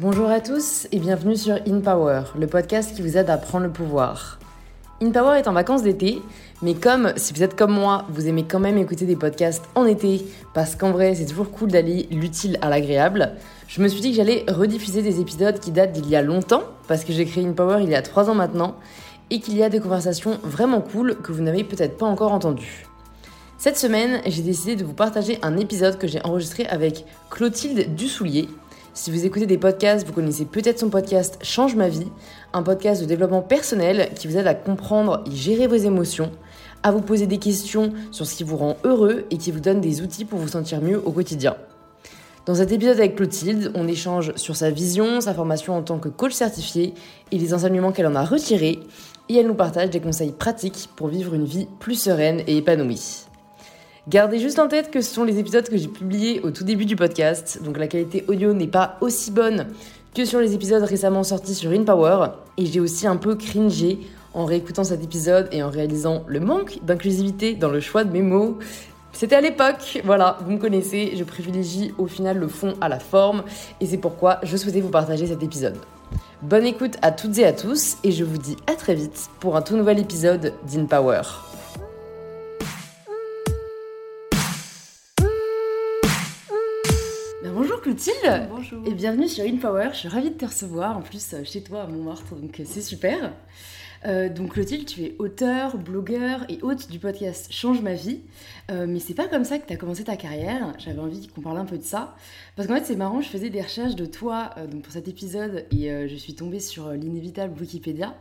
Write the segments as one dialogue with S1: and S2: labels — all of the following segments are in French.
S1: Bonjour à tous et bienvenue sur In Power, le podcast qui vous aide à prendre le pouvoir. In Power est en vacances d'été, mais comme si vous êtes comme moi, vous aimez quand même écouter des podcasts en été, parce qu'en vrai c'est toujours cool d'aller l'utile à l'agréable, je me suis dit que j'allais rediffuser des épisodes qui datent d'il y a longtemps, parce que j'ai créé In Power il y a 3 ans maintenant, et qu'il y a des conversations vraiment cool que vous n'avez peut-être pas encore entendues. Cette semaine, j'ai décidé de vous partager un épisode que j'ai enregistré avec Clotilde Dussoulier, si vous écoutez des podcasts, vous connaissez peut-être son podcast Change ma vie, un podcast de développement personnel qui vous aide à comprendre et gérer vos émotions, à vous poser des questions sur ce qui vous rend heureux et qui vous donne des outils pour vous sentir mieux au quotidien. Dans cet épisode avec Clotilde, on échange sur sa vision, sa formation en tant que coach certifié et les enseignements qu'elle en a retirés, et elle nous partage des conseils pratiques pour vivre une vie plus sereine et épanouie. Gardez juste en tête que ce sont les épisodes que j'ai publiés au tout début du podcast, donc la qualité audio n'est pas aussi bonne que sur les épisodes récemment sortis sur InPower, et j'ai aussi un peu cringé en réécoutant cet épisode et en réalisant le manque d'inclusivité dans le choix de mes mots. C'était à l'époque, voilà, vous me connaissez, je privilégie au final le fond à la forme, et c'est pourquoi je souhaitais vous partager cet épisode. Bonne écoute à toutes et à tous, et je vous dis à très vite pour un tout nouvel épisode d'InPower. Clotilde
S2: Bonjour.
S1: Et bienvenue sur InPower. Je suis ravie de te recevoir, en plus euh, chez toi à Montmartre, donc euh, c'est super. Euh, donc Clotilde, tu es auteur, blogueur et hôte du podcast Change ma vie. mais c'est pas comme ça que tu as commencé ta carrière. J'avais envie qu'on parle un peu de ça. Parce qu'en fait, c'est marrant, je faisais des recherches de toi donc pour cet épisode et je suis tombée sur l'inévitable Wikipédia.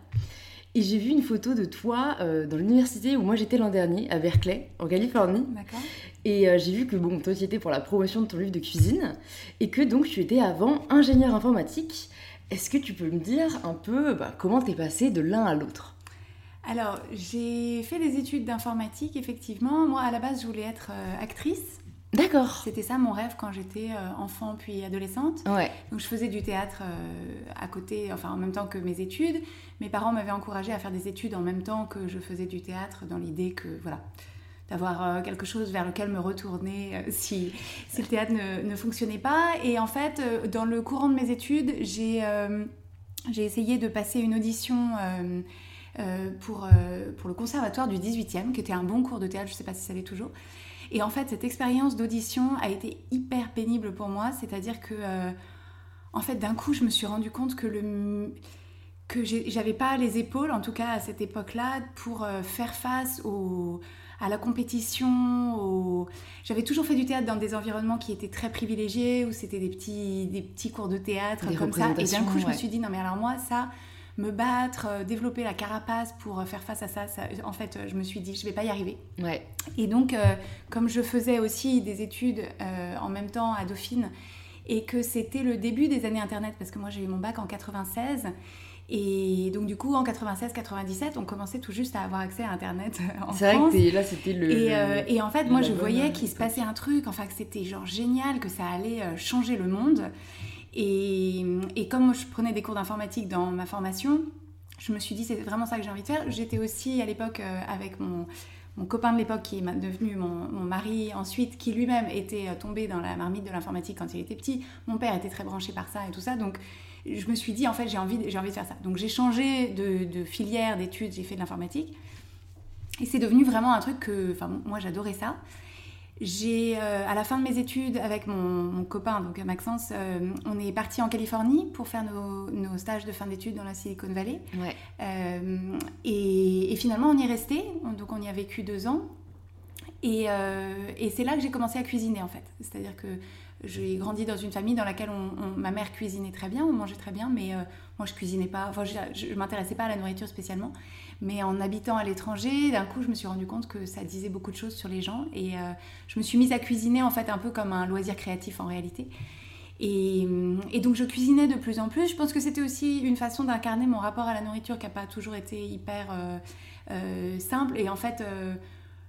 S1: Et j'ai vu une photo de toi euh, dans l'université où moi j'étais l'an dernier, à Berkeley, en Californie.
S2: D'accord.
S1: Et euh, j'ai vu que bon, toi tu étais pour la promotion de ton livre de cuisine et que donc tu étais avant ingénieur informatique. Est-ce que tu peux me dire un peu bah, comment t'es passé de l'un à l'autre?
S2: Alors, j'ai fait des études d'informatique, effectivement. Moi, à la base, je voulais être euh, actrice.
S1: D'accord.
S2: C'était ça mon rêve quand j'étais euh, enfant puis adolescente.
S1: Ouais.
S2: Donc je faisais du théâtre euh, à côté, enfin en même temps que mes études. Mes parents m'avaient encouragée à faire des études en même temps que je faisais du théâtre dans l'idée que voilà d'avoir euh, quelque chose vers lequel me retourner si, si le théâtre ne, ne, fonctionnait pas. Et en fait, dans le courant de mes études, j'ai j'ai essayé de passer une audition pour, pour le conservatoire du 18e, qui était un bon cours de théâtre, je ne sais pas si ça l'est toujours. Et en fait, cette expérience d'audition a été hyper pénible pour moi, c'est-à-dire que, euh, en fait, d'un coup, je me suis rendu compte que le que j'avais pas les épaules, en tout cas à cette époque-là, pour euh, faire face au, à la compétition. Au... J'avais toujours fait du théâtre dans des environnements qui étaient très privilégiés, où c'était des petits, des petits cours de théâtre comme ça. Et d'un coup, je me suis dit, non mais alors moi, ça, me battre, euh, développer la carapace pour euh, faire face à ça, en fait, je me suis dit, je vais pas y arriver.
S1: Ouais.
S2: Et donc, euh, comme je faisais aussi des études en même temps à Dauphine, et que c'était le début des années Internet, parce que moi j'ai eu mon bac en 96, et donc, du coup, en 96-97, on commençait tout juste à avoir accès à Internet en
S1: C'est vrai que là, c'était le.
S2: Et, et, en fait, moi, je voyais qu'il se passait un truc, enfin, que c'était genre génial, que ça allait changer le monde. Et, comme je prenais des cours d'informatique dans ma formation, je me suis dit c'est vraiment ça que j'ai envie de faire. J'étais aussi à l'époque euh, avec mon, mon, copain de l'époque qui est devenu mon, mon, mari ensuite, qui lui-même était euh, tombé dans la marmite de l'informatique quand il était petit. Mon père était très branché par ça et tout ça. Donc je me suis dit en fait j'ai envie, envie de faire ça. Donc j'ai changé de, de filière d'études, j'ai fait de l'informatique. Et c'est devenu vraiment un truc que, enfin moi j'adorais ça. J'ai, euh, à la fin de mes études, avec mon, copain, donc Maxence, euh, on est parti en Californie pour faire nos, stages de fin d'études dans la Silicon Valley.
S1: Ouais.
S2: Euh, et, finalement, on y est resté. Donc, on y a vécu deux ans. Et, et c'est là que j'ai commencé à cuisiner, en fait. C'est-à-dire que j'ai grandi dans une famille dans laquelle on, ma mère cuisinait très bien, on mangeait très bien, mais moi, je cuisinais pas. Enfin, je, je m'intéressais pas à la nourriture spécialement. Mais en habitant à l'étranger, d'un coup, je me suis rendu compte que ça disait beaucoup de choses sur les gens. Et euh, je me suis mise à cuisiner, en fait, un peu comme un loisir créatif en réalité. Et, et donc, je cuisinais de plus en plus. Je pense que c'était aussi une façon d'incarner mon rapport à la nourriture qui n'a pas toujours été hyper euh, euh, simple. Et en fait,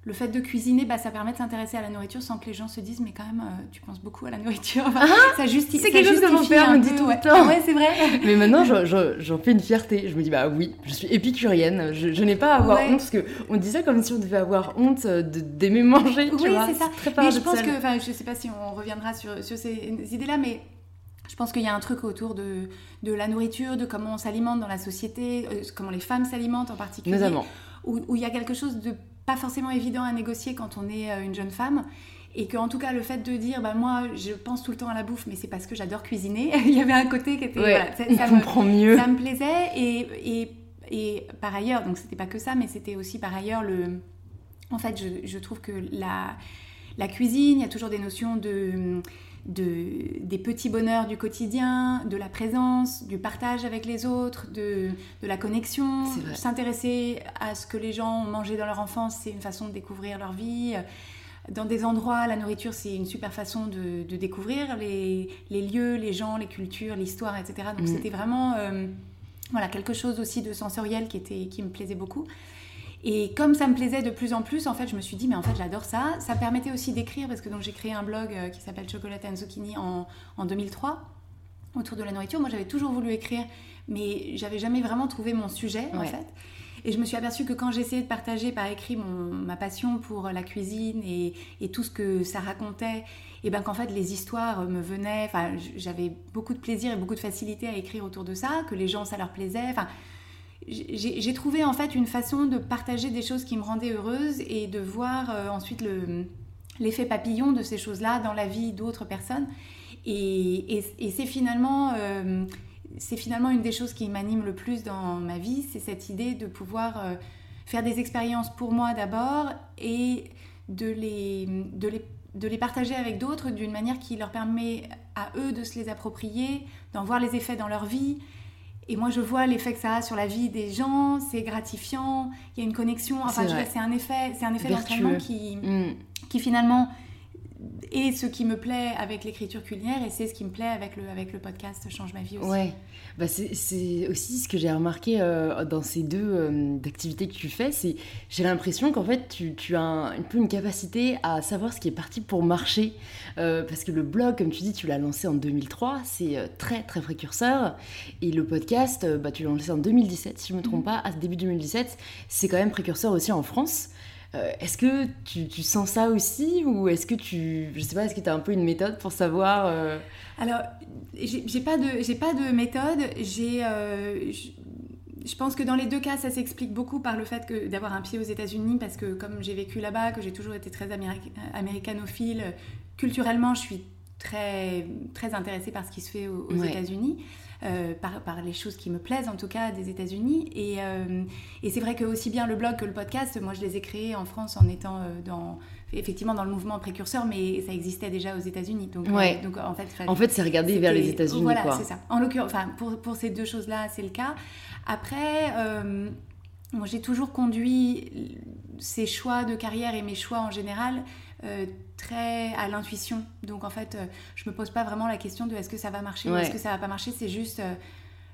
S2: le fait de cuisiner, bah, ça permet de s'intéresser à la nourriture sans que les gens se disent mais quand même euh, tu penses beaucoup à la nourriture.
S1: Ah,
S2: ça justifie.
S1: C'est quelque chose que mon père me dit tout le temps.
S2: Ouais, c'est vrai.
S1: mais maintenant j'en fais une fierté. Je me dis bah oui, je suis épicurienne. Je, n'ai pas à avoir honte parce que on disait comme si on devait avoir honte d'aimer manger.
S2: oui, c'est ça. mais je pense que, enfin, je sais pas si on reviendra sur, sur ces idées-là, mais je pense qu'il y a un truc autour de, de la nourriture, de comment on s'alimente dans la société, euh, comment les femmes s'alimentent en particulier.
S1: Notamment.
S2: Où, où il y a quelque chose de pas forcément évident à négocier quand on est euh, une jeune femme. Et que, en tout cas, le fait de dire, bah, moi, je pense tout le temps à la bouffe, mais c'est parce que j'adore cuisiner. il y avait un côté qui était.
S1: Ouais,
S2: voilà, ça, me,
S1: comprend mieux.
S2: ça me plaisait. Et, et, et par ailleurs, donc c'était pas que ça, mais c'était aussi par ailleurs le. En fait, je, je trouve que la, la cuisine, il y a toujours des notions de, de, des petits bonheurs du quotidien, de la présence, du partage avec les autres, de, de la connexion. S'intéresser à ce que les gens ont mangé dans leur enfance, c'est une façon de découvrir leur vie. Dans des endroits, la nourriture, c'est une super façon de, de découvrir les, les lieux, les gens, les cultures, l'histoire, etc. Donc
S1: Mm.
S2: c'était vraiment euh, voilà, quelque chose aussi de sensoriel qui, était, qui me plaisait beaucoup. Et comme ça me plaisait de plus en plus, en fait, je me suis dit, mais en fait, j'adore ça. Ça permettait aussi d'écrire, parce que donc j'ai créé un blog euh, qui s'appelle Chocolate and Zucchini en, en 2003, autour de la nourriture. Moi, j'avais toujours voulu écrire, mais j'avais jamais vraiment trouvé mon sujet, en fait. Et je me suis aperçue que quand j'essayais de partager par écrit mon, ma passion pour la cuisine et, et tout ce que ça racontait, et ben qu'en fait les histoires me venaient, enfin j'avais beaucoup de plaisir et beaucoup de facilité à écrire autour de ça, que les gens ça leur plaisait, enfin j'ai trouvé en fait une façon de partager des choses qui me rendaient heureuse et de voir euh, ensuite le- l'effet papillon de ces choses-là dans la vie d'autres personnes. Et, c'est finalement, euh, finalement une des choses qui m'anime le plus dans ma vie, c'est cette idée de pouvoir euh, faire des expériences pour moi d'abord et de les, de les, de les partager avec d'autres d'une manière qui leur permet à eux de se les approprier, d'en voir les effets dans leur vie. Et moi, je vois l'effet que ça a sur la vie des gens, c'est gratifiant, il y a une connexion. Enfin,
S1: C'est
S2: un effet, c'est un effet d'entraînement qui,
S1: Mm.
S2: qui finalement est ce qui me plaît avec l'écriture culinaire et c'est ce qui me plaît avec le, avec le podcast Change ma vie aussi.
S1: Ouais, bah c'est- aussi ce que j'ai remarqué euh, dans ces deux euh, activités que tu fais, c'est j'ai l'impression qu'en fait tu, tu as un, un peu une capacité à savoir ce qui est parti pour marcher, Euh, parce que le blog, comme tu dis, tu l'as lancé en 2003, c'est très très précurseur, et le podcast, bah, tu l'as lancé en 2017, si je me trompe
S2: Mhm.
S1: pas, à début 2017, c'est quand même précurseur aussi en France. Euh, est-ce que tu, tu sens ça aussi ou est-ce que tu, je sais pas, est-ce que tu as un peu une méthode pour savoir euh,
S2: Alors, j'ai pas de, j'ai pas de méthode. J'ai, euh, je, je pense que dans les deux cas, ça s'explique beaucoup par le fait que d'avoir un pied aux États-Unis, parce que comme j'ai vécu là-bas, que j'ai toujours été très améri- américanophile, culturellement, je suis très, très intéressée par ce qui se fait aux, aux
S1: Ouais.
S2: États-Unis. Euh, par, par les choses qui me plaisent en tout cas des États-Unis et, euh, et c'est vrai que aussi bien le blog que le podcast moi je les ai créés en France en étant euh, dans effectivement dans le mouvement précurseur mais ça existait déjà aux États-Unis donc, euh, en fait
S1: En fait, c'est regarder vers les États-Unis,
S2: Voilà,
S1: quoi.
S2: c'est ça. En l'occurrence, enfin, pour, pour ces deux choses-là, c'est le cas. Après, euh, moi, j'ai toujours conduit ces choix de carrière et mes choix en général euh, très à l'intuition. Donc, en fait, euh, je me pose pas vraiment la question de est-ce que ça va marcher ou
S1: Ouais.
S2: est-ce que ça va pas marcher. C'est juste, euh,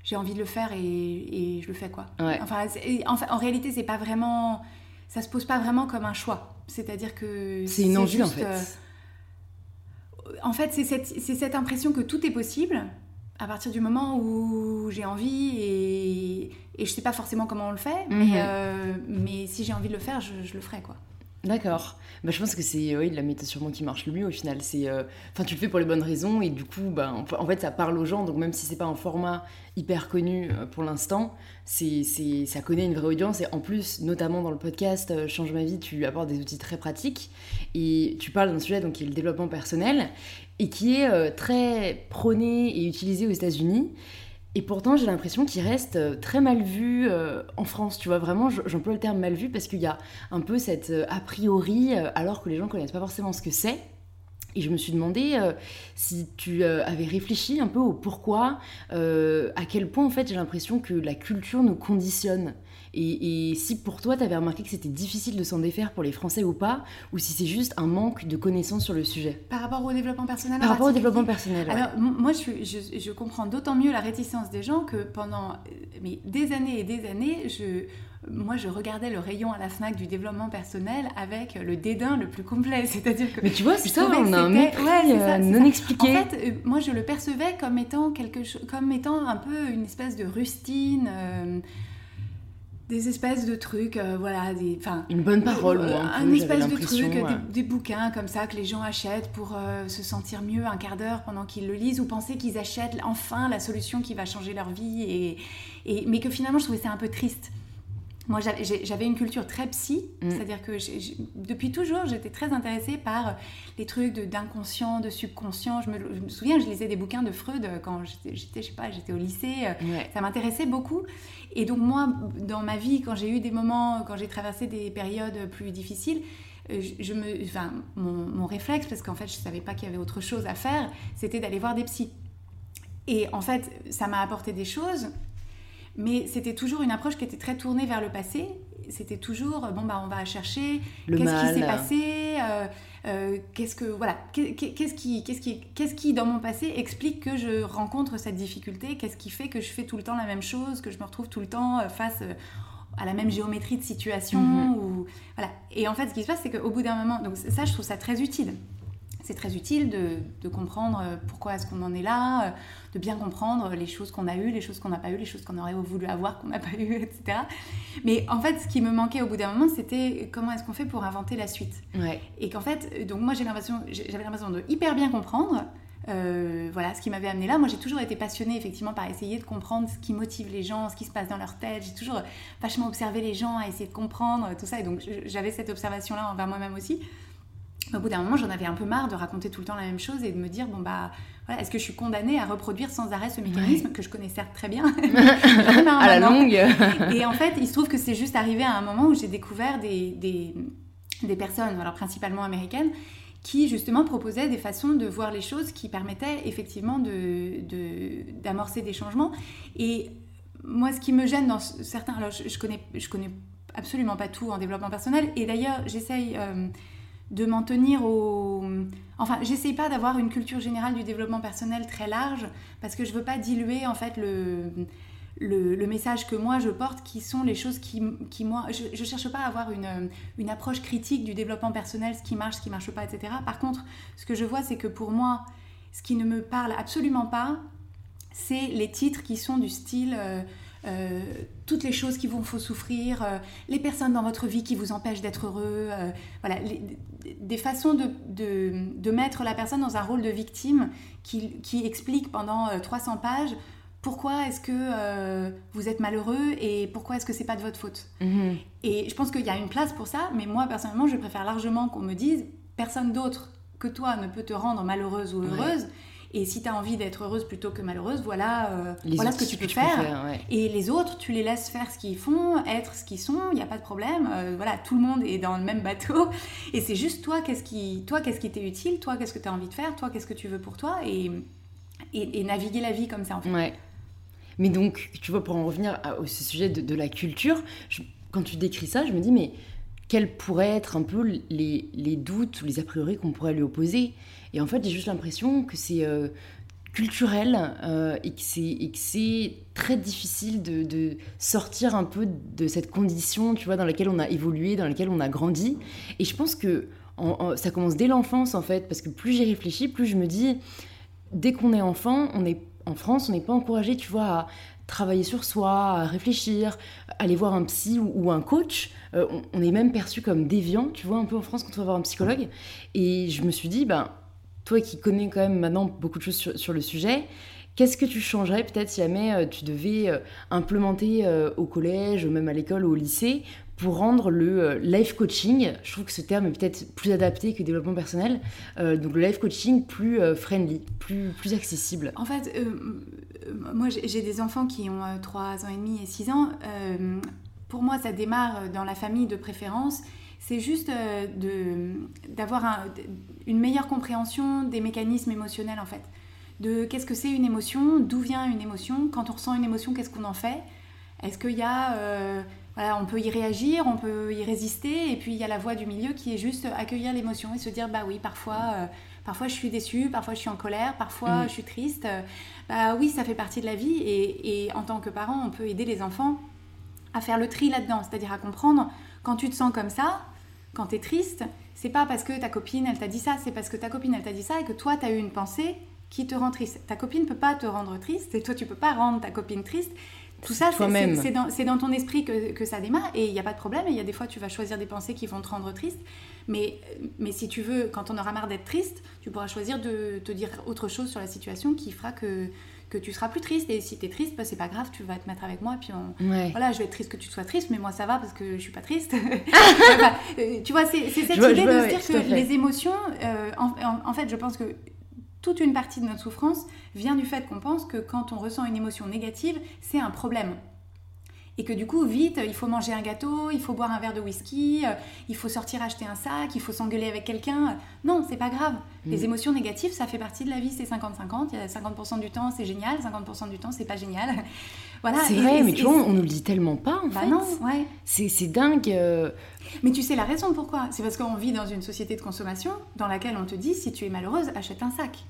S2: j'ai envie de le faire et, et je le fais, quoi.
S1: Ouais.
S2: Enfin, en, réalité, c'est pas vraiment... Ça se pose pas vraiment comme un choix. C'est-à-dire que...
S1: C'est une envie en fait.
S2: euh, en fait, c'est cette, c'est cette impression que tout est possible à partir du moment où j'ai envie et, et je sais pas forcément comment on le fait,
S1: Mhm.
S2: mais, euh, mais si j'ai envie de le faire, je, je le ferai quoi.
S1: D'accord. Bah, je pense que c'est oui, la méthode sûrement qui marche le mieux au final. C'est, euh, enfin, tu le fais pour les bonnes raisons et du coup, bah, en- fait, ça parle aux gens. Donc même si c'est pas un format hyper connu euh, pour l'instant, c'est, c'est, ça connaît une vraie audience. Et en plus, notamment dans le podcast Change ma vie, tu apportes des outils très pratiques et tu parles d'un sujet donc qui est le développement personnel et qui est euh, très prôné et utilisé aux États-Unis. Et pourtant, j'ai l'impression qu'il reste euh, très mal vu euh, en France. Tu vois, vraiment, j'emploie le terme mal vu parce qu'il y a un peu cette a priori, alors que les gens connaissent pas forcément ce que c'est. Et je me suis demandé si tu avais réfléchi un peu au pourquoi, à quel point en fait j'ai l'impression que la culture nous conditionne. Et, et si pour toi tu avais remarqué que c'était difficile de s'en défaire pour les Français ou pas, ou si c'est juste un manque de connaissances sur le sujet.
S2: Par rapport au développement personnel
S1: Par rapport au développement personnel.
S2: Alors, moi, je, je, je comprends d'autant mieux la réticence des gens que pendant euh, mais des années et des années, je, moi, je regardais le rayon à la FNAC du développement personnel avec le dédain le plus complet. C'est-à-dire que
S1: Mais tu vois, c'est ça, on a un mépris
S2: ouais, ça,
S1: euh, non
S2: ça.
S1: expliqué.
S2: En fait, euh, moi, je le percevais comme étant quelque chose, comme étant un peu une espèce de rustine. euh, des espèces de trucs, euh, voilà, des,
S1: une bonne parole,
S2: euh, un, espèce de truc, des, bouquins comme ça que les gens achètent pour se sentir mieux un quart d'heure pendant qu'ils le lisent ou penser qu'ils achètent enfin la solution qui va changer leur vie et, et mais que finalement je trouvais ça un peu triste. Moi, j'avais une culture très psy, mm. c'est-à-dire que depuis toujours, j'étais très intéressée par les trucs d'inconscient, de, subconscient. Je me, souviens, je lisais des bouquins de Freud quand j'étais, je sais pas, j'étais au lycée. Ça m'intéressait beaucoup. Et donc moi, dans ma vie, quand j'ai eu des moments, quand j'ai traversé des périodes plus difficiles, euh, je, me, enfin, mon, mon réflexe, parce qu'en fait, je savais pas qu'il y avait autre chose à faire, c'était d'aller voir des psys. Et en fait, ça m'a apporté des choses mais c'était toujours une approche qui était très tournée vers le passé. C'était toujours, bon, bah, on va chercher qu'est-ce qui s'est passé, euh, euh, qu'est-ce que, voilà, qu'est-ce qui, qu'est-ce qui, qu'est-ce qui, dans mon passé, explique que je rencontre cette difficulté, qu'est-ce qui fait que je fais tout le temps la même chose, que je me retrouve tout le temps euh, face à la même géométrie de situation. Mm-hmm. ou, voilà. Et en fait, ce qui se passe, c'est qu'au bout d'un moment, donc ça, je trouve ça très utile c'est très utile de, comprendre euh, pourquoi est-ce qu'on en est là, euh, de bien comprendre les choses qu'on a eues, les choses qu'on n'a pas eues, les choses qu'on aurait voulu avoir, qu'on n'a pas eues, etc. Mais en fait, ce qui me manquait au bout d'un moment, c'était comment est-ce qu'on fait pour inventer la suite. Et qu'en fait, donc moi j'avais l'impression de hyper bien comprendre. Euh, voilà ce qui m'avait amené là. Moi, j'ai toujours été passionnée effectivement par essayer de comprendre ce qui motive les gens, ce qui se passe dans leur tête. J'ai toujours vachement observé les gens, à essayer de comprendre tout ça. Et donc, j'avais cette observation-là envers moi-même aussi au bout d'un moment, j'en avais un peu marre de raconter tout le temps la même chose et de me dire, bon bah, voilà, est-ce que je suis condamnée à reproduire sans arrêt ce mécanisme que je connais certes très bien?
S1: À la longue.
S2: Et en fait, il se trouve que c'est juste arrivé à un moment où j'ai découvert des, des, des, personnes, alors principalement américaines, qui justement proposaient des façons de voir les choses qui permettaient effectivement d'amorcer de, d'amorcer des changements. Et moi, ce qui me gêne dans certains... Alors, je, je connais, je connais absolument pas tout en développement personnel, et d'ailleurs, j'essaye... Euh, de m'en tenir au... Enfin, j'essaye pas d'avoir une culture générale du développement personnel très large parce que je veux pas diluer en fait le, le, message que moi je porte qui sont les choses qui, moi... Je, cherche pas à avoir une, une, approche critique du développement personnel, ce qui marche, ce qui marche pas, etc. Par contre, ce que je vois, c'est que pour moi, ce qui ne me parle absolument pas, c'est les titres qui sont du style... Euh, euh, toutes les choses qui vous font souffrir, euh, les personnes dans votre vie qui vous empêchent d'être heureux, euh, voilà, des façons de, de, mettre la personne dans un rôle de victime qui, qui explique pendant 300 pages pourquoi est-ce que vous êtes malheureux et pourquoi est-ce que c'est pas de votre faute. Mm-hmm. Et je pense qu'il y a une place pour ça, mais moi personnellement, je préfère largement qu'on me dise personne d'autre que toi ne peut te rendre malheureuse ou heureuse. Et si tu as envie d'être heureuse plutôt que malheureuse, voilà, euh, voilà ce que tu peux faire. Et les autres, tu les laisses faire ce qu'ils font, être ce qu'ils sont, il n'y a pas de problème. Euh, voilà, tout le monde est dans le même bateau. Et c'est juste toi, qu'est-ce qui toi, qu'est-ce qui t'est utile, toi, qu'est-ce que tu as envie de faire, toi, qu'est-ce que tu veux pour toi, et, et, naviguer la vie comme ça, en fait.
S1: Ouais. Mais donc, tu vois, pour en revenir au sujet de, la culture, quand tu décris ça, je me dis, mais quels pourraient être un peu les, les doutes ou les a priori qu'on pourrait lui opposer et en fait, j'ai juste l'impression que c'est euh, culturel euh, et que c'est très difficile de, sortir un peu de cette condition, tu vois, dans laquelle on a évolué, dans laquelle on a grandi. Et je pense que ça commence dès l'enfance, en fait, parce que plus j'y réfléchis, plus je me dis, dès qu'on est enfant, on est en France, on n'est pas encouragé, tu vois, à travailler sur soi, réfléchir, aller voir un psy ou, un coach. Euh, on, est même perçu comme déviant, tu vois, un peu en France quand on va voir un psychologue. Et je me suis dit, ben toi qui connais quand même maintenant beaucoup de choses sur, le sujet, Qu'est-ce que tu changerais peut-être si jamais euh, tu devais euh, implémenter au collège, ou même à l'école ou au lycée, pour rendre le life coaching, je trouve que ce terme est peut-être plus adapté que développement personnel, donc le life coaching plus friendly, plus accessible
S2: En fait, moi j'ai des enfants qui ont 3 ans et demi et 6 ans. pour moi, ça démarre dans la famille de préférence c'est juste euh, d'avoir une meilleure compréhension des mécanismes émotionnels en fait. De qu'est-ce que c'est une émotion, d'où vient une émotion, quand on ressent une émotion, qu'est-ce qu'on en fait? Est-ce qu'il y a... Euh, voilà, on peut y réagir, on peut y résister, et puis il y a la voie du milieu qui est juste accueillir l'émotion et se dire bah oui, parfois, euh, parfois je suis déçue, parfois je suis en colère, parfois mm. je suis triste. bah oui, ça fait partie de la vie, et, et en tant que parent, on peut aider les enfants à faire le tri là-dedans, c'est-à-dire à comprendre quand tu te sens comme ça, quand tu es triste, c'est pas parce que ta copine elle t'a dit ça, c'est parce que ta copine elle t'a dit ça et que toi tu as eu une pensée qui te rend triste. Ta copine peut pas te rendre triste et toi tu peux pas rendre ta copine triste. Tout ça, c'est dans, dans, ton esprit que, que ça démarre et il n'y a pas de problème. Il y a des fois, tu vas choisir des pensées qui vont te rendre triste. Mais, mais si tu veux, quand on aura marre d'être triste, tu pourras choisir de te dire autre chose sur la situation qui fera que, que tu seras plus triste. Et si tu es triste, bah, c'est pas grave, tu vas te mettre avec moi. Puis voilà, je vais être triste que tu sois triste, mais moi ça va parce que je suis pas triste. Euh, tu vois, c'est cette idée de se dire que les émotions, euh, en, fait, je pense que toute une partie de notre souffrance vient du fait qu'on pense que quand on ressent une émotion négative, c'est un problème et que du coup, vite, il faut manger un gâteau, il faut boire un verre de whisky, euh, il faut sortir acheter un sac, il faut s'engueuler avec quelqu'un. Non, c'est pas grave. Mm. Les émotions négatives, ça fait partie de la vie, c'est 50-50. Il y a 50% du temps, c'est génial, 50% du temps, c'est pas génial.
S1: voilà. C'est vrai, mais tu vois, on nous le dit tellement pas, en
S2: bah
S1: fait.
S2: non, ouais.
S1: C'est dingue. Euh.
S2: Mais tu sais la raison pourquoi C'est parce qu'on vit dans une société de consommation dans laquelle on te dit si tu es malheureuse, achète un sac.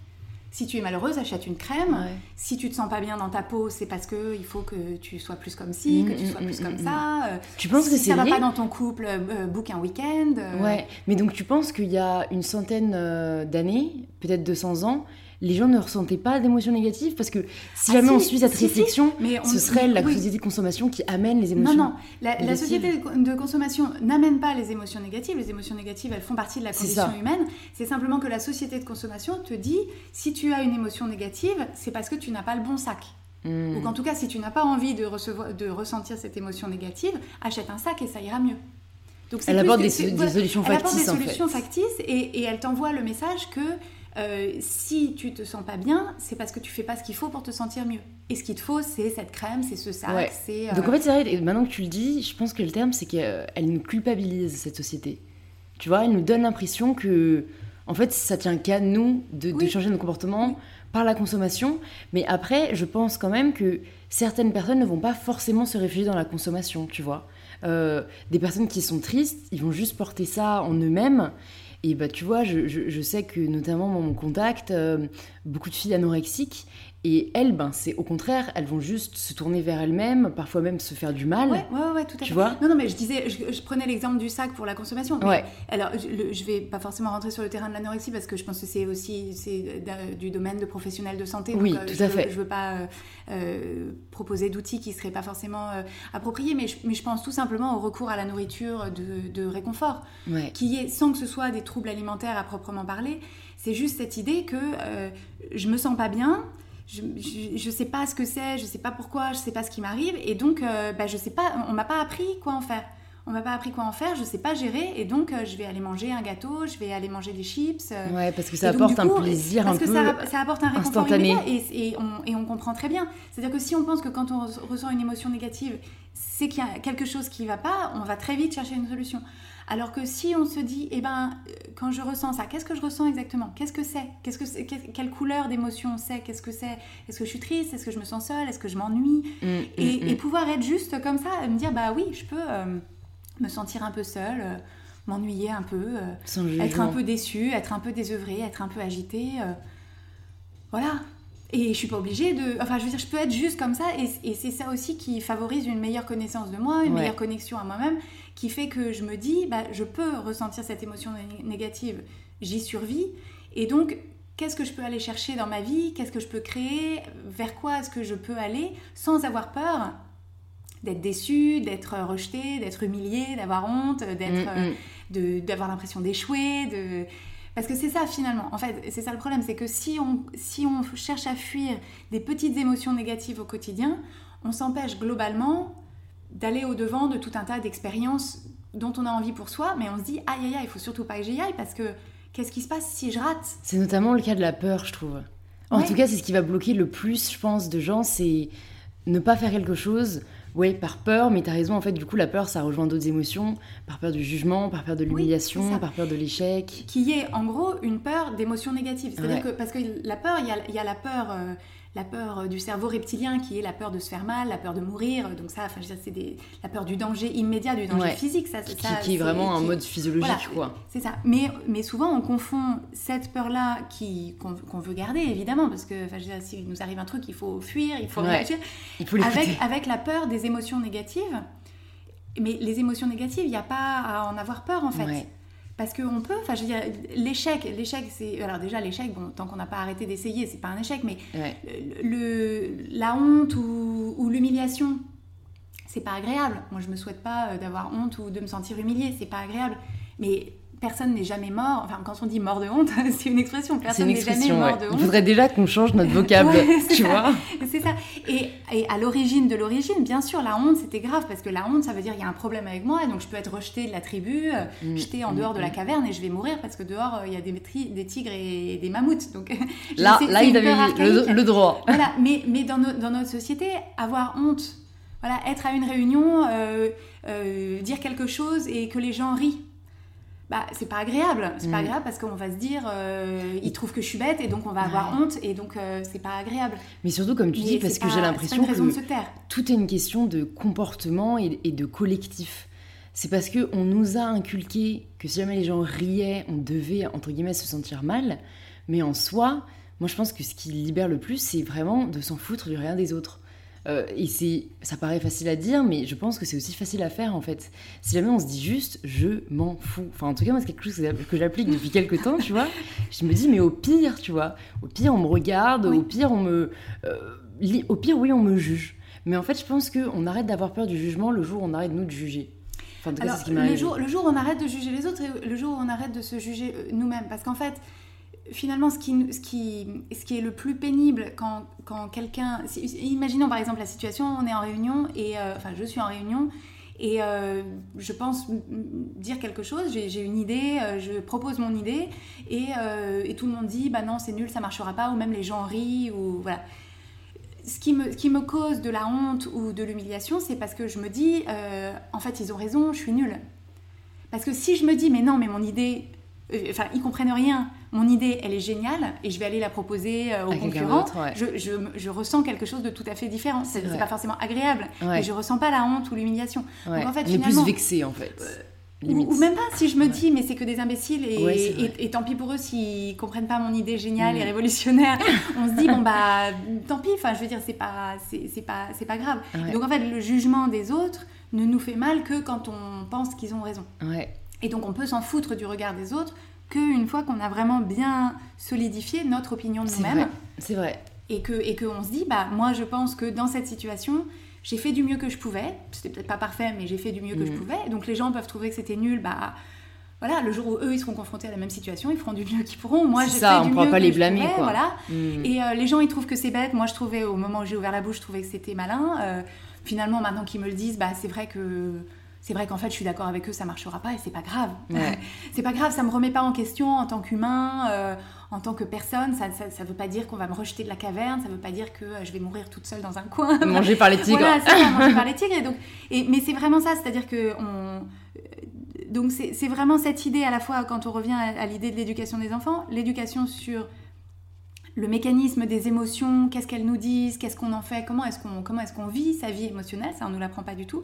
S2: Si tu es malheureuse, achète une crème. Si tu te sens pas bien dans ta peau, c'est parce que il faut que tu sois plus comme ci, que tu mm, sois mm, plus mm, comme ça. Euh,
S1: tu penses
S2: que
S1: c'est ça
S2: va pas dans ton couple, euh, euh, book un week-end.
S1: Ouais, mais donc tu penses qu'il y a une centaine d'années, peut-être 200 ans, les gens ne ressentaient pas d'émotions négatives parce que si ah, jamais on suit cette réflexion, ce serait la société de consommation qui amène les émotions.
S2: Non, non, la, société de consommation n'amène pas les émotions négatives. Les émotions négatives, elles font partie de la condition humaine. C'est simplement que la société de consommation te dit si tu as une émotion négative, c'est parce que tu n'as pas le bon sac. Hmm. Ou qu'en tout cas, si tu n'as pas envie de, recevoir, de ressentir cette émotion négative, achète un sac et ça ira mieux.
S1: Donc, elle apporte des, solutions factices. Elle apporte des
S2: solutions factices et, et, elle t'envoie le message que euh, si tu te sens pas bien, c'est parce que tu fais pas ce qu'il faut pour te sentir mieux. Et ce qu'il te faut, c'est cette crème, c'est ce sac, c'est.
S1: Donc en fait, c'est vrai, maintenant que tu le dis, je pense que le terme, c'est qu'elle nous culpabilise, cette société. Tu vois, elle nous donne l'impression que, en fait, ça tient qu'à nous de, changer nos comportements par la consommation. Mais après, je pense quand même que certaines personnes ne vont pas forcément se réfugier dans la consommation, tu vois. Euh, des personnes qui sont tristes, ils vont juste porter ça en eux-mêmes et bah, tu vois, je, sais que notamment dans mon contact, euh, beaucoup de filles anorexiques, et elles, ben, c'est au contraire, elles vont juste se tourner vers elles-mêmes, parfois même se faire du mal.
S2: Ouais, ouais, ouais tout à tu fait. Vois? Non, non, mais je disais, je, prenais l'exemple du sac pour la consommation. Ouais. Alors, je, je, vais pas forcément rentrer sur le terrain de l'anorexie parce que je pense que c'est aussi c'est du domaine de professionnels de santé.
S1: Oui, euh, tout à fait.
S2: Je veux pas euh, proposer d'outils qui seraient pas forcément appropriés, mais je, mais je pense tout simplement au recours à la nourriture de, de réconfort, qui est sans que ce soit des troubles alimentaires à proprement parler. C'est juste cette idée que je me sens pas bien je, je, sais pas ce que c'est, je sais pas pourquoi, je sais pas ce qui m'arrive, et donc euh, bah, je sais pas, on m'a pas appris quoi en faire. On m'a pas appris quoi en faire, je sais pas gérer, et donc euh, je vais aller manger un gâteau, je vais aller manger des chips.
S1: Euh. ouais, parce que ça apporte un plaisir un peu Parce
S2: que ça, apporte un réconfort immédiat, et, et, on, et on comprend très bien. C'est-à-dire que si on pense que quand on ressent une émotion négative, c'est qu'il y a quelque chose qui va pas, on va très vite chercher une solution. Alors que si on se dit, eh ben, euh, quand je ressens ça, qu'est-ce que je ressens exactement? Qu'est-ce que c'est? Qu'est-ce que Quelle couleur d'émotion c'est? Qu'est-ce que c'est? Est-ce que je suis triste? Est-ce que je me sens seule? Est-ce que je m'ennuie? Mm, mm, et, mm. pouvoir être juste comme ça, me dire, bah oui, je peux euh, me sentir un peu seule, euh, m'ennuyer un peu, être un peu déçue, être un peu désœuvrée, être un peu agitée. voilà, et je suis pas obligée de. Enfin, je veux dire, je peux être juste comme ça. Et, c'est ça aussi qui favorise une meilleure connaissance de moi, une meilleure connexion à moi-même, qui fait que je me dis, bah, je peux ressentir cette émotion négative, j'y survis. Et donc, qu'est-ce que je peux aller chercher dans ma vie? Qu'est-ce que je peux créer? Vers quoi est-ce que je peux aller? Sans avoir peur d'être déçue, d'être rejetée, d'être humiliée, d'avoir honte, d'être, mm, mm. d'avoir l'impression d'échouer, de parce que c'est ça finalement, en fait, c'est ça le problème, c'est que si on, si on cherche à fuir des petites émotions négatives au quotidien, on s'empêche globalement d'aller au-devant de tout un tas d'expériences dont on a envie pour soi, mais on se dit, aïe aïe aïe, il faut surtout pas que j'y aille parce que qu'est-ce qui se passe si je rate?
S1: C'est notamment le cas de la peur, je trouve. En tout cas, c'est ce qui va bloquer le plus, je pense, de gens, c'est ne pas faire quelque chose oui, par peur, mais tu as raison, en fait, du coup, la peur, ça rejoint d'autres émotions, par peur du jugement, par peur de l'humiliation, par peur de l'échec.
S2: Qui est, en gros, une peur d'émotions négatives. C'est-à-dire que, parce que la peur, il y a, la peur... Euh, la peur euh, du cerveau reptilien qui est la peur de se faire mal, la peur de mourir. Donc ça, enfin, c'est la peur du danger immédiat, du danger physique. Ça,
S1: qui, qui est vraiment un mode physiologique, quoi.
S2: C'est ça. Mais, mais souvent, on confond cette peur-là qu'on veut garder, évidemment, parce que enfin, s'il nous arrive un truc, il faut fuir, il faut réagir, il faut avec, avec la peur des émotions négatives. Mais les émotions négatives, il n'y a pas à en avoir peur, en fait. Parce qu'on peut, enfin je veux dire, l'échec, l'échec c'est... Alors déjà l'échec, bon, tant qu'on n'a pas arrêté d'essayer, c'est pas un échec, mais le, la honte ou, ou l'humiliation, c'est pas agréable. Moi je me souhaite pas euh, d'avoir honte ou de me sentir humiliée, c'est pas agréable. Mais personne n'est jamais mort. Enfin, quand on dit mort de honte, c'est une expression. Personne n'est jamais mort de honte.
S1: Il faudrait déjà qu'on change notre vocable, tu vois.
S2: C'est ça. Et, et à l'origine de l'origine, bien sûr, la honte, c'était grave parce que la honte, ça veut dire il y a un problème avec moi et donc je peux être rejetée de la tribu, euh, mm. jetée en mm, dehors de la mm. caverne et je vais mourir parce que dehors euh, il y a des, des tigres et des mammouths. Donc
S1: là, là il avait le, le, droit.
S2: Voilà. Mais, mais dans, dans notre société, avoir honte, voilà, être à une réunion, euh, dire quelque chose et que les gens rient bah, c'est pas agréable. C'est pas mm. agréable parce qu'on va se dire, euh, ils trouvent que je suis bête et donc on va avoir honte et donc euh, c'est pas agréable.
S1: Mais surtout, comme tu dis, parce que j'ai l'impression que tout est une question de comportement et, de collectif. C'est parce que on nous a inculqué que si jamais les gens riaient, on devait entre guillemets se sentir mal. Mais en soi, moi je pense que ce qui libère le plus, c'est vraiment de s'en foutre du rien des autres. Euh, et c'est, ça paraît facile à dire, mais je pense que c'est aussi facile à faire en fait. Si jamais on se dit juste, je m'en fous. Enfin, en tout cas, moi, c'est quelque chose que j'applique depuis quelques temps, tu vois. Je me dis, mais au pire, tu vois, au pire, on me regarde, au pire, on me. Euh, au pire, oui, on me juge. Mais en fait, je pense qu'on arrête d'avoir peur du jugement le jour où on arrête nous de juger.
S2: Enfin, en tout cas, ce qui le, jour, le jour où on arrête de juger les autres et le jour où on arrête de se juger euh, nous-mêmes. Parce qu'en fait, finalement, ce qui, ce, qui, ce qui est le plus pénible quand, quand quelqu'un... Imaginons par exemple la situation, on est en réunion, et euh, enfin je suis en réunion, et euh, je pense dire quelque chose, j'ai une idée, euh, je propose mon idée, et, et, tout le monde dit, bah non, c'est nul, ça marchera pas, ou même les gens rient, ou voilà. Ce qui, me, qui me cause de la honte ou de l'humiliation, c'est parce que je me dis, en fait, ils ont raison, je suis nulle. Parce que si je me dis, mais non, mais mon idée, enfin, ils comprennent rien, mon idée, elle est géniale et je vais aller la proposer euh, aux concurrents, je, je, ressens quelque chose de tout à fait différent. C'est pas forcément agréable, mais je ressens pas la honte ou l'humiliation.
S1: Donc en fait, On plus vexé en fait. Euh,
S2: ou, même pas si je me dis mais c'est que des imbéciles et, et, tant pis pour eux s'ils comprennent pas mon idée géniale et mm. révolutionnaire. On se dit bon bah tant pis. Enfin je veux dire c'est pas c'est pas c'est pas grave. Donc en fait le jugement des autres ne nous fait mal que quand on pense qu'ils ont raison et donc on peut s'en foutre du regard des autres qu'une fois qu'on a vraiment bien solidifié notre opinion de nous-mêmes.
S1: C'est vrai.
S2: Et que et qu'on se dit, bah moi je pense que dans cette situation, j'ai fait du mieux que je pouvais. C'était peut-être pas parfait, mais j'ai fait du mieux que je mm. pouvais. Donc les gens peuvent trouver que c'était nul, bah voilà, le jour où eux ils seront confrontés à la même situation, ils feront du mieux qu'ils pourront. Moi j'ai fait du mieux pas que les blâmer, voilà. Mm. Et euh, les gens ils trouvent que c'est bête. Moi je trouvais au moment où j'ai ouvert la bouche, je trouvais que c'était malin. Euh, finalement maintenant qu'ils me le disent, bah c'est vrai que c'est vrai qu'en fait, je suis d'accord avec eux, ça marchera pas et c'est pas grave. c'est pas grave, ça me remet pas en question en tant qu'humain, euh, en tant que personne. Ça, ça, veut pas dire qu'on va me rejeter de la caverne, ça veut pas dire que euh, je vais mourir toute seule dans un coin.
S1: Manger par les tigres.
S2: voilà, ça, manger par les tigres. Et donc, et, mais c'est vraiment ça, c'est-à-dire que on. Donc c'est vraiment cette idée à la fois quand on revient à l'idée de l'éducation des enfants, l'éducation sur le mécanisme des émotions, qu'est-ce qu'elles nous disent, qu'est-ce qu'on en fait, comment est-ce qu'on est-ce vit sa vie émotionnelle, ça on nous l'apprend pas du tout.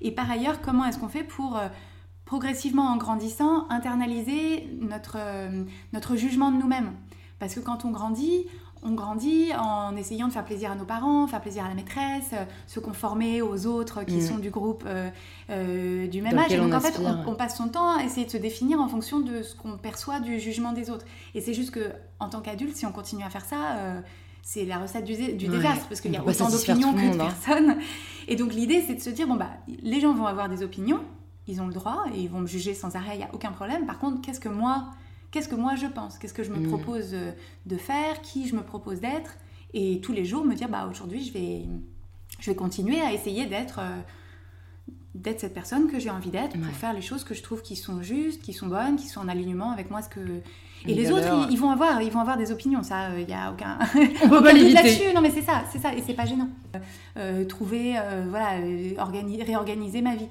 S2: Et par ailleurs, comment est-ce qu'on fait pour euh, progressivement en grandissant internaliser notre euh, notre jugement de nous-mêmes? Parce que quand on grandit, on grandit en essayant de faire plaisir à nos parents, faire plaisir à la maîtresse, euh, se conformer aux autres qui mm. sont du groupe euh, euh, du même âge. Et donc en fait, on, passe son temps à essayer de se définir en fonction de ce qu'on perçoit du jugement des autres. Et c'est juste que en tant qu'adulte, si on continue à faire ça, c'est la recette du, désastre parce qu'il y a autant d'opinions que de hein. personnes. Et donc l'idée, c'est de se dire bon bah les gens vont avoir des opinions, ils ont le droit et ils vont me juger sans arrêt, il n'y a aucun problème. Par contre, qu'est-ce que moi qu'est-ce que moi je pense, qu'est-ce que je me mm. propose euh, de faire, qui je me propose d'être, et tous les jours me dire bah aujourd'hui je vais, je vais continuer à essayer d'être euh, d'être cette personne que j'ai envie d'être pour faire les choses que je trouve qui sont justes, qui sont bonnes, qui sont en alignement avec moi ce que et les, autres ils, vont avoir ils vont avoir des opinions ça il euh, n'y a aucun
S1: on peut pas
S2: là-dessus. Non mais c'est ça c'est ça et c'est pas gênant. Trouver voilà réorganiser ma vie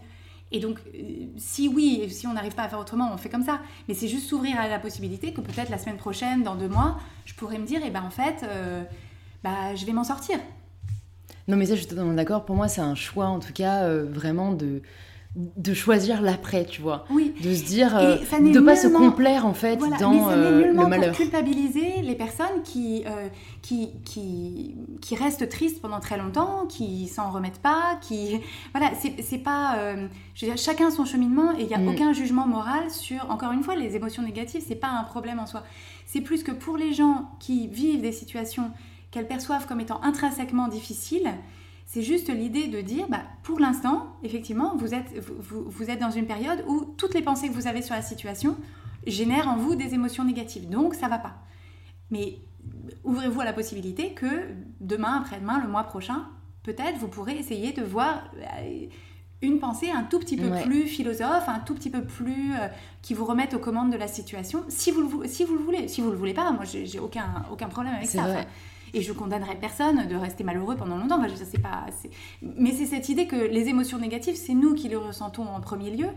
S2: et donc, euh, si oui, si on n'arrive pas à faire autrement, on fait comme ça. Mais c'est juste s'ouvrir à la possibilité que peut-être la semaine prochaine, dans deux mois, je pourrais me dire, eh ben en fait, euh, bah, je vais m'en sortir.
S1: Non, mais ça, je suis totalement d'accord. Pour moi, c'est un choix, en tout cas, euh, vraiment de de choisir l'après, tu vois.
S2: Oui.
S1: De se dire, euh, de pas se complaire en fait dans euh, le malheur.
S2: Pour culpabiliser les personnes qui, euh, qui, qui, qui, restent tristes pendant très longtemps, qui s'en remettent pas, qui. Voilà, c'est pas. je veux dire, chacun son cheminement et il n'y a mm. aucun jugement moral sur. Encore une fois, les émotions négatives, c'est pas un problème en soi. C'est plus que pour les gens qui vivent des situations qu'elles perçoivent comme étant intrinsèquement difficiles, c'est juste l'idée de dire, bah, pour l'instant, effectivement, vous êtes, vous, vous, êtes dans une période où toutes les pensées que vous avez sur la situation génèrent en vous des émotions négatives. Donc, ça va pas. Mais ouvrez-vous à la possibilité que demain, après-demain, le mois prochain, peut-être vous pourrez essayer de voir euh, une pensée un tout petit peu plus philosophe, un tout petit peu plus euh, qui vous remette aux commandes de la situation, si vous le, si vous le voulez. Si vous le voulez pas, moi j'ai aucun, aucun problème avec ça. Et je condamnerai personne de rester malheureux pendant longtemps. Enfin, je sais pas, mais c'est cette idée que les émotions négatives, c'est nous qui les ressentons en premier lieu.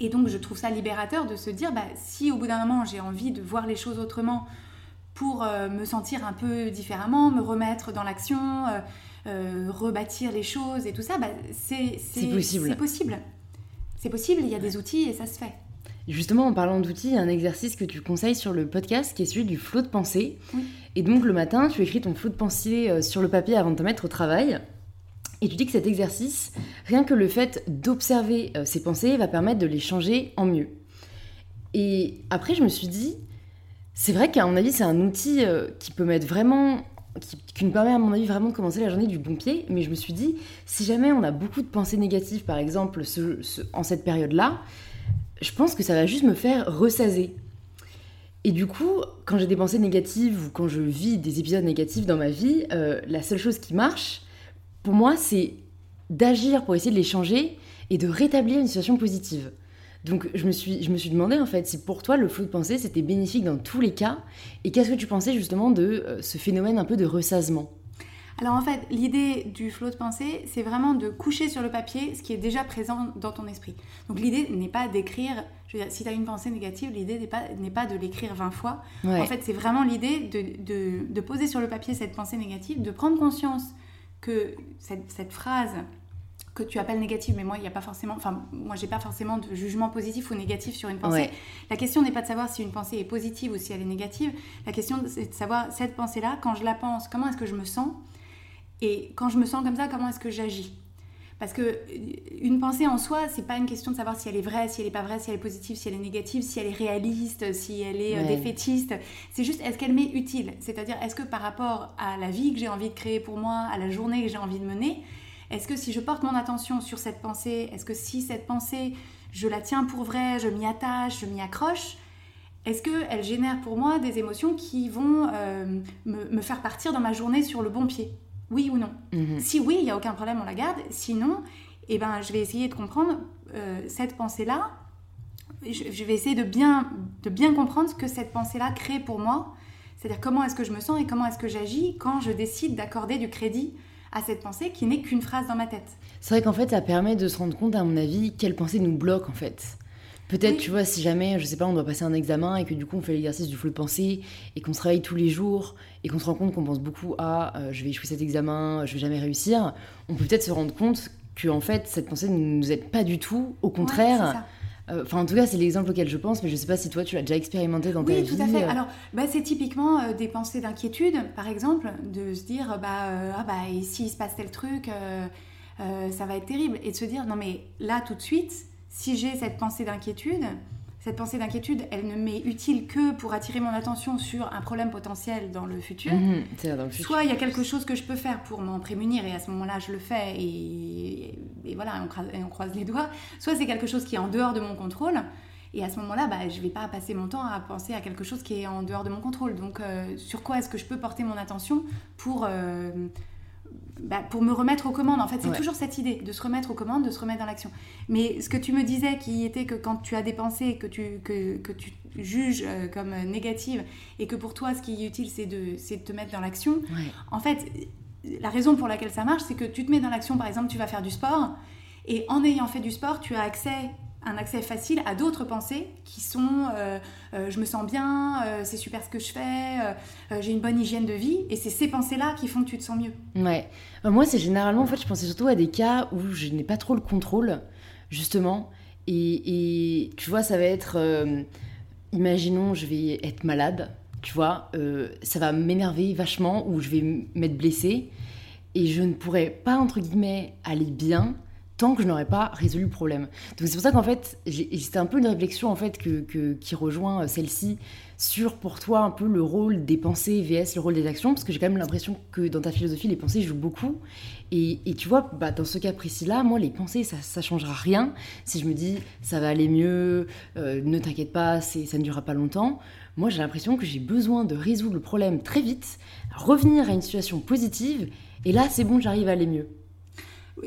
S2: Et donc, je trouve ça libérateur de se dire, bah, si au bout d'un moment, j'ai envie de voir les choses autrement pour euh, me sentir un peu différemment, me remettre dans l'action, euh, euh, rebâtir les choses et tout ça, bah, c'est possible. C'est possible. C'est possible, il y a des outils et ça se fait.
S1: Justement, en parlant d'outils, il y a un exercice que tu conseilles sur le podcast qui est celui du flot de pensée. Et donc, le matin, tu écris ton flot de pensée euh, sur le papier avant de te mettre au travail. Et tu dis que cet exercice, rien que le fait d'observer euh, ces pensées, va permettre de les changer en mieux. Et après, je me suis dit, c'est vrai qu'à mon avis, c'est un outil euh, qui peut mettre vraiment qui, nous permet à mon avis vraiment de commencer la journée du bon pied, mais je me suis dit, si jamais on a beaucoup de pensées négatives, par exemple, en cette période-là, je pense que ça va juste me faire ressaser. Et du coup, quand j'ai des pensées négatives ou quand je vis des épisodes négatifs dans ma vie, euh, la seule chose qui marche, pour moi, c'est d'agir pour essayer de les changer et de rétablir une situation positive. Donc je me suis, demandé en fait si pour toi le flot de pensée c'était bénéfique dans tous les cas et qu'est-ce que tu pensais justement de euh, ce phénomène un peu de ressassement?
S2: Alors en fait, l'idée du flot de pensée, c'est vraiment de coucher sur le papier ce qui est déjà présent dans ton esprit. Donc l'idée n'est pas d'écrire, je veux dire, si tu as une pensée négative, l'idée n'est pas, pas de l'écrire 20 fois. En fait, c'est vraiment l'idée de, de, poser sur le papier cette pensée négative, de prendre conscience que cette, cette phrase que tu appelles négative, mais moi, il n'y a pas forcément, enfin, moi, j'ai pas forcément de jugement positif ou négatif sur une pensée. La question n'est pas de savoir si une pensée est positive ou si elle est négative. La question, c'est de savoir cette pensée-là, quand je la pense, comment est-ce que je me sens? Et quand je me sens comme ça, comment est-ce que j'agis? Parce que euh, une pensée en soi, c'est pas une question de savoir si elle est vraie, si elle est pas vraie, si elle est positive, si elle est négative, si elle est réaliste, si elle est euh, défaitiste. C'est juste est-ce qu'elle m'est utile? C'est-à-dire est-ce que par rapport à la vie que j'ai envie de créer pour moi, à la journée que j'ai envie de mener, est-ce que si je porte mon attention sur cette pensée, est-ce que si cette pensée, je la tiens pour vraie, je m'y attache, je m'y accroche, est-ce qu'elle génère pour moi des émotions qui vont euh, me faire partir dans ma journée sur le bon pied? Oui ou non. Mhm. Si oui, il n'y a aucun problème, on la garde. Sinon, eh ben, je vais essayer de comprendre euh, cette pensée-là. Je, vais essayer de bien, de bien comprendre ce que cette pensée-là crée pour moi. C'est-à-dire comment est-ce que je me sens et comment est-ce que j'agis quand je décide d'accorder du crédit à cette pensée qui n'est qu'une phrase dans ma tête.
S1: C'est vrai qu'en fait, ça permet de se rendre compte, à mon avis, quelle pensée nous bloque en fait. Peut-être, tu vois, si jamais, je sais pas, on doit passer un examen et que du coup on fait l'exercice du flou de pensée et qu'on se réveille tous les jours et qu'on se rend compte qu'on pense beaucoup à euh, je vais échouer cet examen, je vais jamais réussir, on peut peut-être se rendre compte que en fait cette pensée ne nous aide pas du tout, au contraire. Euh, enfin, en tout cas, c'est l'exemple auquel je pense, mais je sais pas si toi tu l'as déjà expérimenté dans ta vie.
S2: Oui, tout à fait. Alors, bah, c'est typiquement euh, des pensées d'inquiétude, par exemple, de se dire bah, ah bah, et s'il se passe tel truc, ça va être terrible. Et de se dire non, mais là, tout de suite, si j'ai cette pensée d'inquiétude, cette pensée d'inquiétude, elle ne m'est utile que pour attirer mon attention sur un problème potentiel dans le futur. Mhm, Soit il y a quelque chose que je peux faire pour m'en prémunir et à ce moment-là je le fais et, voilà, on, croise, les doigts. Soit c'est quelque chose qui est en dehors de mon contrôle. Et à ce moment-là, bah, je ne vais pas passer mon temps à penser à quelque chose qui est en dehors de mon contrôle. Donc, euh, sur quoi est-ce que je peux porter mon attention pour, euh, bah, pour me remettre aux commandes. En fait, c'est toujours cette idée de se remettre aux commandes, de se remettre dans l'action. Mais ce que tu me disais, qui était que quand tu as des pensées que tu, que, que tu juges euh, comme négatives et que pour toi, ce qui est utile, c'est de, de te mettre dans l'action, en fait, la raison pour laquelle ça marche, c'est que tu te mets dans l'action, par exemple, tu vas faire du sport. Et en ayant fait du sport, tu as accès un accès facile à d'autres pensées qui sont euh, euh, je me sens bien, euh, c'est super ce que je fais, j'ai une bonne hygiène de vie et c'est ces pensées-là qui font que tu te sens mieux.
S1: Ouais. moi c'est généralement en fait je pensais surtout à des cas où je n'ai pas trop le contrôle. justement. Et, et, tu vois, ça va être. imaginons, je vais être malade, tu vois, ça va m'énerver vachement ou je vais m'être blessée et je ne pourrais pas, entre guillemets, aller bien tant que je n'aurais pas résolu le problème. Donc c'est pour ça qu'en fait, c'était un peu une réflexion en fait que, qui rejoint euh, celle-ci sur pour toi un peu le rôle des pensées vs le rôle des actions, parce que j'ai quand même l'impression que dans ta philosophie, les pensées jouent beaucoup. Et, tu vois, bah, dans ce cas précis-là, moi, les pensées, ça, ça changera rien. Si je me dis, ça va aller mieux, euh, ne t'inquiète pas, ça ne durera pas longtemps. Moi, j'ai l'impression que j'ai besoin de résoudre le problème très vite, revenir à une situation positive, et là, c'est bon, j'arrive à aller mieux.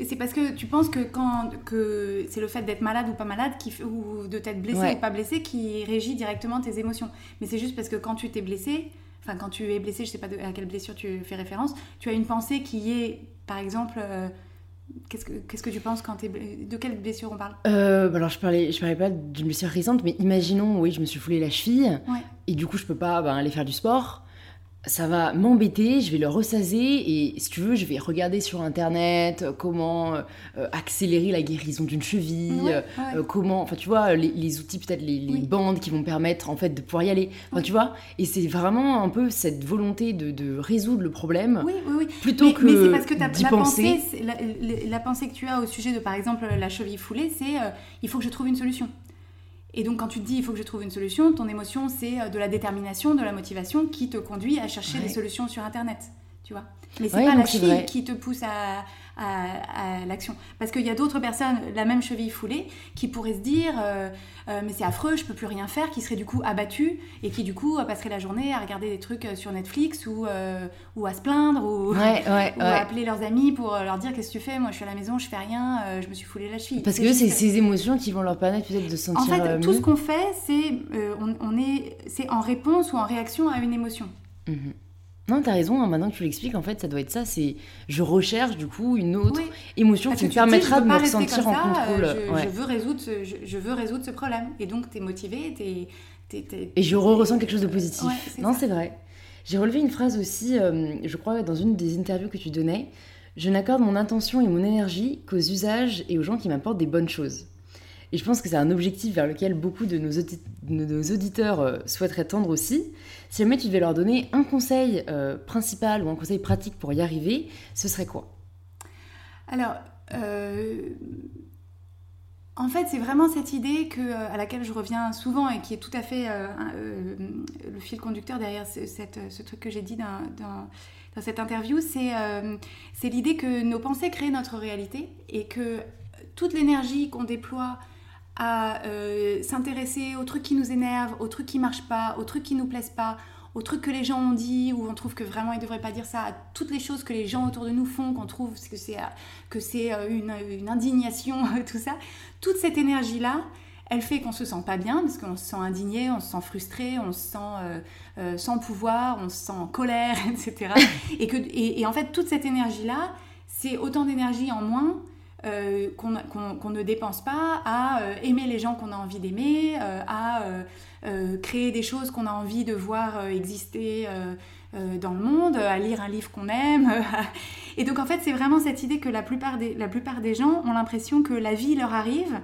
S2: C'est parce que tu penses que quand que c'est le fait d'être malade ou pas malade qui ou de t'être blessé
S1: Ouais.
S2: ou pas blessé qui régit directement tes émotions. Mais c'est juste parce que quand tu t'es blessé, enfin quand tu es blessé, je sais pas de- à quelle blessure tu fais référence, tu as une pensée qui est, par exemple, euh, qu'est-ce que qu'est-ce que tu penses quand t'es blessé de quelle blessure on parle?
S1: Euh, alors, je parlais, je parlais pas d'une blessure récente, mais imaginons, oui, je me suis foulé la cheville,
S2: Ouais.
S1: et du coup, je peux pas ben, aller faire du sport. Ça va m'embêter, je vais le ressaser, et si tu veux, je vais regarder sur internet euh, comment euh, euh, accélérer la guérison d'une cheville,
S2: Ouais, ouais.
S1: euh, comment, enfin tu vois, les, les outils, peut-être les, les
S2: Oui.
S1: bandes qui vont permettre en fait de pouvoir y aller. Enfin tu vois, et c'est vraiment un peu cette volonté de, de résoudre le problème
S2: Oui, oui, oui.
S1: plutôt
S2: mais,
S1: que
S2: mais c'est parce que
S1: d'y
S2: la,
S1: penser.
S2: pensée, c'est- la, la- la pensée que tu as au sujet de, par exemple, la cheville foulée, c'est euh, il faut que je trouve une solution. Et donc, quand tu te dis il faut que je trouve une solution, ton émotion, c'est euh, de la détermination, de la motivation qui te conduit à chercher
S1: Ouais.
S2: des solutions sur Internet. Tu vois Mais c'est
S1: Ouais,
S2: pas la
S1: vrai.
S2: qui te pousse à, à- à l'action. Parce qu'il y a d'autres personnes, la même cheville foulée, qui pourraient se dire euh, euh, mais c'est affreux, je peux plus rien faire, qui seraient du coup abattues et qui du coup passeraient la journée à regarder des trucs euh, sur Netflix ou, euh, ou à se plaindre ou,
S1: Ouais, ouais,
S2: ou
S1: ouais.
S2: à appeler leurs amis pour leur dire qu'est-ce que tu fais moi je suis à la maison je fais rien je me suis foulé la cheville
S1: Parce que c'est ces émotions qui vont leur permettre peut-être de se
S2: en
S1: sentir
S2: fait tout ce qu'on fait c'est on, on est c'est en réponse ou en réaction à une émotion
S1: Mhm. Non, t'as raison, hein, maintenant que tu l'expliques, en fait, ça doit être ça, c'est je recherche du coup une autre
S2: Oui.
S1: émotion
S2: Parce
S1: qui me
S2: dis,
S1: permettra de me ressentir en
S2: ça,
S1: contrôle.
S2: euh, je,
S1: ouais.
S2: je veux résoudre ce, je, je veux résoudre ce problème et donc t'es motivé t'es,
S1: Et je ressens quelque chose de positif.
S2: Ouais,
S1: non, c'est vrai. J'ai relevé une phrase aussi, euh, je crois, dans une des interviews que tu donnais. Je n'accorde mon intention et mon énergie qu'aux usages et aux gens qui m'apportent des bonnes choses. Et je pense que c'est un objectif vers lequel beaucoup de nos, auditeurs euh, souhaiteraient tendre aussi. Si jamais tu devais leur donner un conseil euh, principal ou un conseil pratique pour y arriver, ce serait quoi?
S2: Alors, euh, en fait, c'est vraiment cette idée que, à laquelle je reviens souvent et qui est tout à fait le fil conducteur derrière ce, truc que j'ai dit dans, cette interview, c'est l'idée que nos pensées créent notre réalité et que toute l'énergie qu'on déploie à euh, s'intéresser aux trucs qui nous énervent, aux trucs qui marchent pas, aux trucs qui nous plaisent pas, aux trucs que les gens ont dit ou on trouve que vraiment ils devraient pas dire ça, à toutes les choses que les gens autour de nous font, qu'on trouve que c'est que c'est euh, une, indignation, tout ça. Toute cette énergie là, elle fait qu'on se sent pas bien parce qu'on se sent indigné, on se sent frustré, on se sent euh, euh, sans pouvoir, on se sent en colère, etc. et que et en fait toute cette énergie là, c'est autant d'énergie en moins euh, qu'on ne dépense pas à euh, aimer les gens qu'on a envie d'aimer, euh, à créer des choses qu'on a envie de voir exister dans le monde, à lire un livre qu'on aime. Et donc en fait, c'est vraiment cette idée que la plupart des, la plupart des gens ont l'impression que la vie leur arrive,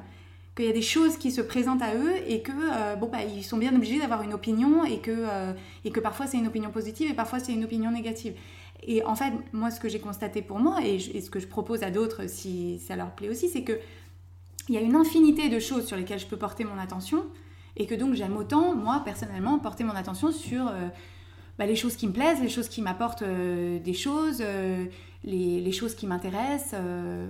S2: qu'il y a des choses qui se présentent à eux et que bon bah ils sont bien obligés d'avoir une opinion et que et que parfois c'est une opinion positive et parfois c'est une opinion négative. Et en fait, moi, ce que j'ai constaté pour moi, et, ce que je propose à d'autres si ça leur plaît aussi, c'est que il y a une infinité de choses sur lesquelles je peux porter mon attention, et que donc j'aime autant, moi, personnellement, porter mon attention sur euh, bah, les choses qui me plaisent, les choses qui m'apportent euh, des choses, euh, les, les choses qui m'intéressent, euh,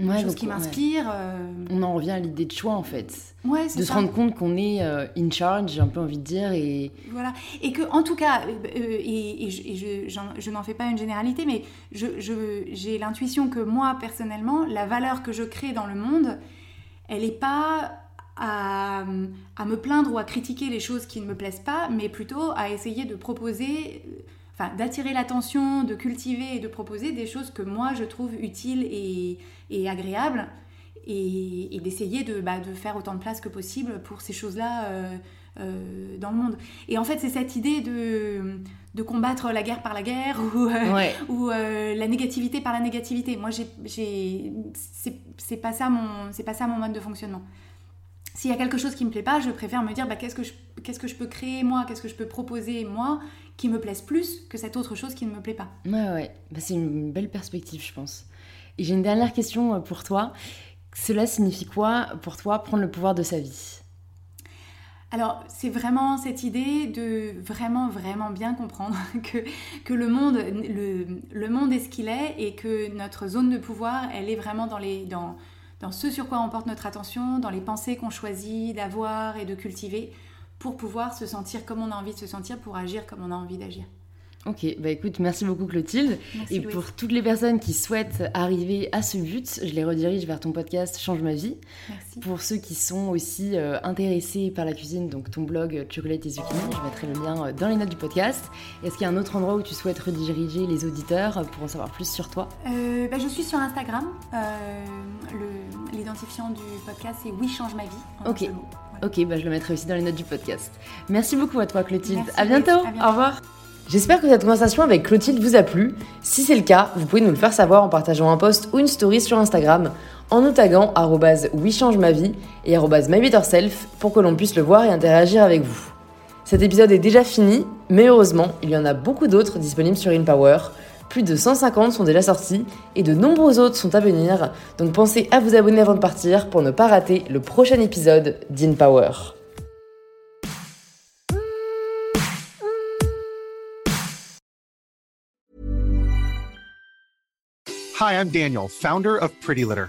S1: Ouais,
S2: les choses
S1: donc,
S2: qui m'inspirent. euh,
S1: On en revient à l'idée de choix en fait.
S2: Ouais,
S1: De se rendre compte qu'on est euh, in charge, j'ai un peu envie de dire, et
S2: Voilà. Et que, en tout cas, et, et je, et je- n'en fais pas une généralité, mais je- j'ai l'intuition que moi, personnellement, la valeur que je crée dans le monde, elle n'est pas à, à me plaindre ou à critiquer les choses qui ne me plaisent pas, mais plutôt à essayer de proposer, enfin, d'attirer l'attention, de cultiver et de proposer des choses que moi, je trouve utiles et, et agréables. Et, et d'essayer de, bah, de faire autant de place que possible pour ces choses-là euh, euh, dans le monde. Et en fait, c'est cette idée de, de combattre la guerre par la guerre ou, euh, ou la négativité par la négativité. Moi, j'ai, c'est pas ça mon, c'est pas ça mon mode de fonctionnement. S'il y a quelque chose qui me plaît pas, je préfère me dire bah, qu'est-ce que je, qu'est-ce que je peux créer moi, qu'est-ce que je peux proposer moi, qui me plaise plus que cette autre chose qui ne me plaît pas.
S1: Ouais, ouais. Bah, c'est une belle perspective, je pense. Et j'ai une dernière question euh, pour toi. Cela signifie quoi pour toi prendre le pouvoir de sa vie?
S2: Alors, c'est vraiment cette idée de vraiment, vraiment bien comprendre que, que le, monde, le, le monde est ce qu'il est et que notre zone de pouvoir, elle est vraiment dans, les, dans, dans ce sur quoi on porte notre attention, dans les pensées qu'on choisit d'avoir et de cultiver pour pouvoir se sentir comme on a envie de se sentir, pour agir comme on a envie d'agir.
S1: Ok, bah écoute, merci beaucoup Clotilde. et pour toutes les personnes qui souhaitent arriver à ce but, je les redirige vers ton podcast Change ma vie.
S2: Merci.
S1: Pour ceux qui sont aussi euh, intéressés par la cuisine, donc ton blog euh, Chocolate et Zucchini, je mettrai le lien euh, dans les notes du podcast. Est-ce qu'il y a un autre endroit où tu souhaites rediriger les auditeurs pour en savoir plus sur toi?
S2: Bah, Je suis sur Instagram. L'identifiant du podcast c'est Oui Change ma vie.
S1: Ok. Ok, bah je le mettrai aussi dans les notes du podcast. Merci beaucoup à toi Clotilde. à bientôt. à bientôt. Au revoir. J'espère que cette conversation avec Clotilde vous a plu. Si c'est le cas, vous pouvez nous le faire savoir en partageant un post ou une story sur Instagram, en nous taguant ma vie et mybetterself pour que l'on puisse le voir et interagir avec vous. Cet épisode est déjà fini, mais heureusement, il y en a beaucoup d'autres disponibles sur InPower. Plus de 150 sont déjà sortis et de nombreux autres sont à venir, donc pensez à vous abonner avant de partir pour ne pas rater le prochain épisode d'InPower.
S3: Hi, I'm Daniel, founder of Pretty Litter.